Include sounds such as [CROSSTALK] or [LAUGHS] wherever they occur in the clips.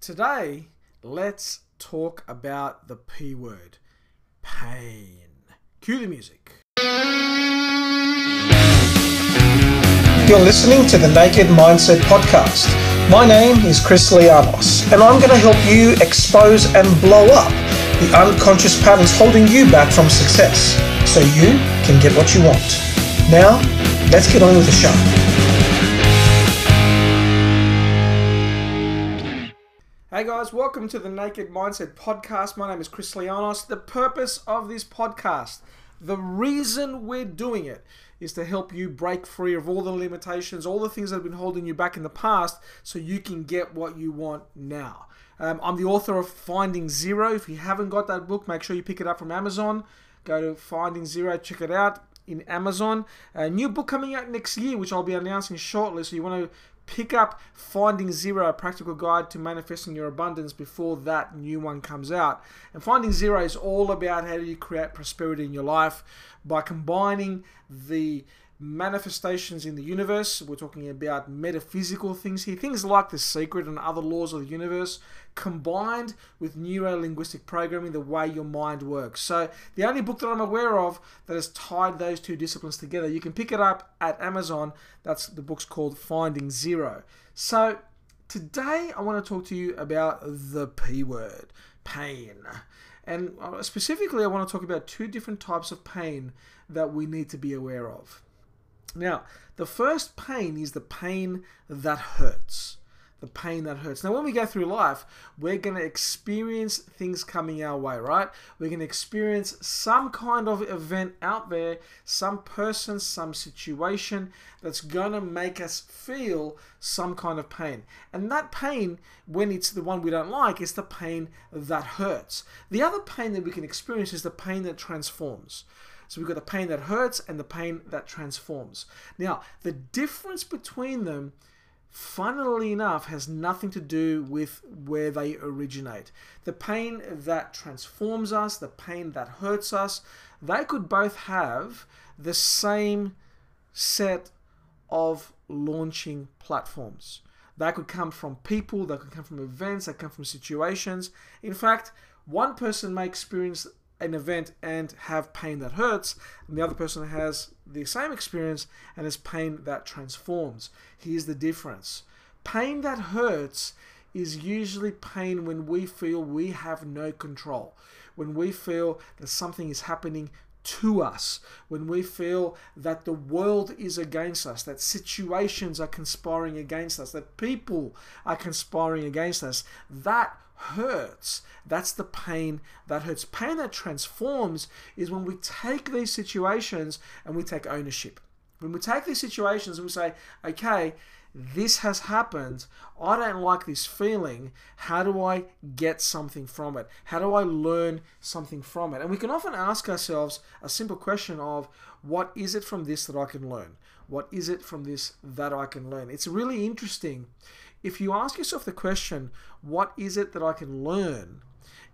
Today, let's talk about the P word pain. Cue the music. You're listening to the Naked Mindset Podcast. My name is Chris Lianos, and I'm going to help you expose and blow up the unconscious patterns holding you back from success so you can get what you want. Now, let's get on with the show. Hey guys, welcome to the Naked Mindset Podcast. My name is Chris Lianos. The purpose of this podcast, the reason we're doing it, is to help you break free of all the limitations, all the things that have been holding you back in the past, so you can get what you want now. Um, I'm the author of Finding Zero. If you haven't got that book, make sure you pick it up from Amazon. Go to Finding Zero, check it out in Amazon. A new book coming out next year, which I'll be announcing shortly. So you want to pick up Finding Zero, a practical guide to manifesting your abundance before that new one comes out. And Finding Zero is all about how do you create prosperity in your life by combining the manifestations in the universe. We're talking about metaphysical things here, things like the secret and other laws of the universe, combined with neuro linguistic programming, the way your mind works. So, the only book that I'm aware of that has tied those two disciplines together, you can pick it up at Amazon. That's the book's called Finding Zero. So, today I want to talk to you about the P word pain. And uh, specifically, I want to talk about two different types of pain that we need to be aware of. Now, the first pain is the pain that hurts. The pain that hurts. Now, when we go through life, we're going to experience things coming our way, right? We're going to experience some kind of event out there, some person, some situation that's going to make us feel some kind of pain. And that pain, when it's the one we don't like, is the pain that hurts. The other pain that we can experience is the pain that transforms. So we've got the pain that hurts and the pain that transforms. Now, the difference between them, funnily enough, has nothing to do with where they originate. The pain that transforms us, the pain that hurts us, they could both have the same set of launching platforms. That could come from people, that could come from events, that come from situations. In fact, one person may experience an event and have pain that hurts, and the other person has the same experience and has pain that transforms. Here's the difference pain that hurts is usually pain when we feel we have no control, when we feel that something is happening to us, when we feel that the world is against us, that situations are conspiring against us, that people are conspiring against us, that hurts. That's the pain that hurts. Pain that transforms is when we take these situations and we take ownership. When we take these situations and we say, okay, this has happened. I don't like this feeling. How do I get something from it? How do I learn something from it? And we can often ask ourselves a simple question of what is it from this that I can learn? What is it from this that I can learn? It's really interesting. If you ask yourself the question, what is it that I can learn?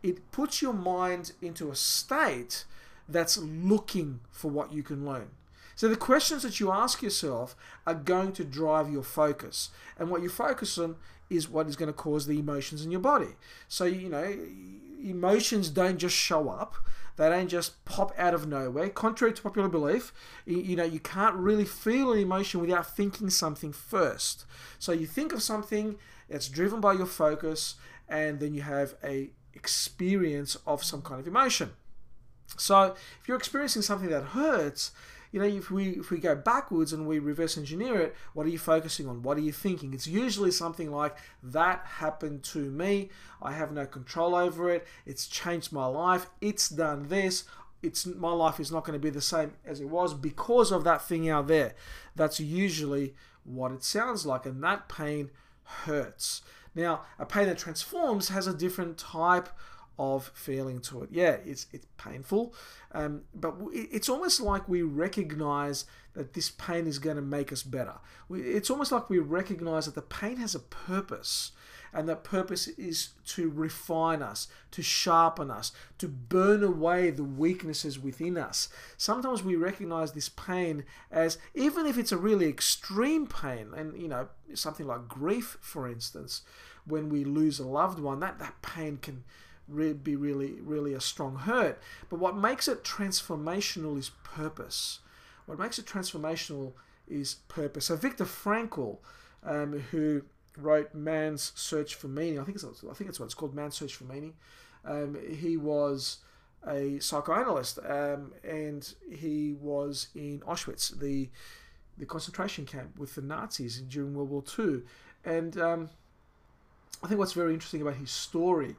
It puts your mind into a state that's looking for what you can learn. So the questions that you ask yourself are going to drive your focus. And what you focus on is what is going to cause the emotions in your body. So, you know, emotions don't just show up. They don't just pop out of nowhere. Contrary to popular belief, you know, you can't really feel an emotion without thinking something first. So you think of something that's driven by your focus, and then you have a experience of some kind of emotion. So if you're experiencing something that hurts, you know, if we if we go backwards and we reverse engineer it, what are you focusing on? What are you thinking? It's usually something like that happened to me. I have no control over it. It's changed my life. It's done this. It's my life is not going to be the same as it was because of that thing out there. That's usually what it sounds like, and that pain hurts. Now, a pain that transforms has a different type of feeling to it. Yeah, it's it's painful, um, but it's almost like we recognize that this pain is going to make us better. It's almost like we recognize that the pain has a purpose, and that purpose is to refine us, to sharpen us, to burn away the weaknesses within us. Sometimes we recognize this pain as, even if it's a really extreme pain, and you know, something like grief, for instance when we lose a loved one, that, that pain can re- be really, really a strong hurt. But what makes it transformational is purpose. What makes it transformational is purpose. So Viktor Frankl, um, who wrote Man's Search for Meaning, I think it's I think it's what it's called, Man's Search for Meaning. Um, he was a psychoanalyst, um, and he was in Auschwitz, the the concentration camp with the Nazis during World War II. And um, I think what's very interesting about his story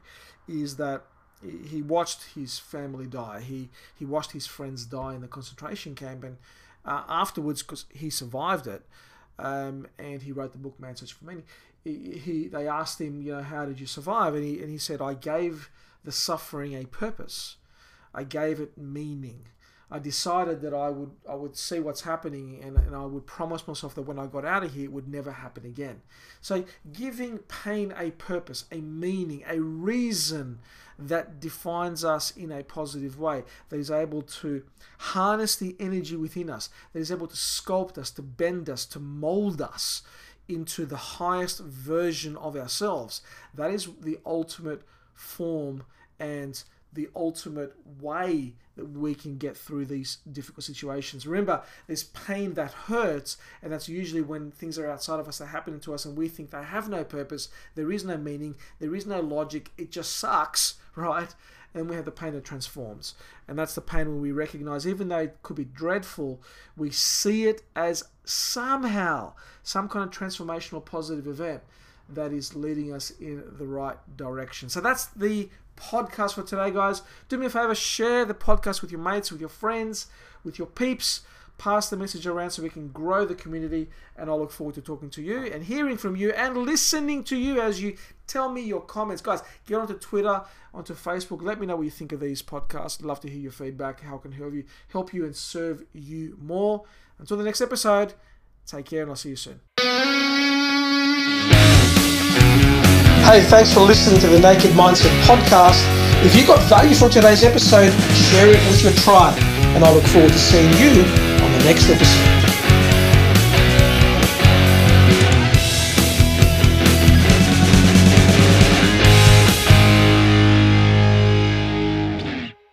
is that he watched his family die. He he watched his friends die in the concentration camp, and uh, afterwards, because he survived it, um, and he wrote the book Man's Search for Meaning. He, he they asked him, you know, how did you survive? And he and he said, I gave the suffering a purpose. I gave it meaning. I decided that I would I would see what's happening and, and I would promise myself that when I got out of here it would never happen again. So giving pain a purpose, a meaning, a reason that defines us in a positive way, that is able to harness the energy within us, that is able to sculpt us, to bend us, to mold us into the highest version of ourselves. That is the ultimate form and the ultimate way that we can get through these difficult situations. Remember, there's pain that hurts, and that's usually when things are outside of us that are happening to us and we think they have no purpose, there is no meaning, there is no logic, it just sucks, [LAUGHS] right? And we have the pain that transforms. And that's the pain when we recognize, even though it could be dreadful, we see it as somehow some kind of transformational positive event that is leading us in the right direction. So that's the podcast for today, guys. Do me a favor, share the podcast with your mates, with your friends, with your peeps. Pass the message around so we can grow the community. And I look forward to talking to you and hearing from you and listening to you as you tell me your comments. Guys, get onto Twitter, onto Facebook. Let me know what you think of these podcasts. Love to hear your feedback. How can help you help you and serve you more. Until the next episode, take care and I'll see you soon. Hey, thanks for listening to the Naked Mindset podcast. If you got value from today's episode, share it with your tribe. And I look forward to seeing you on the next episode.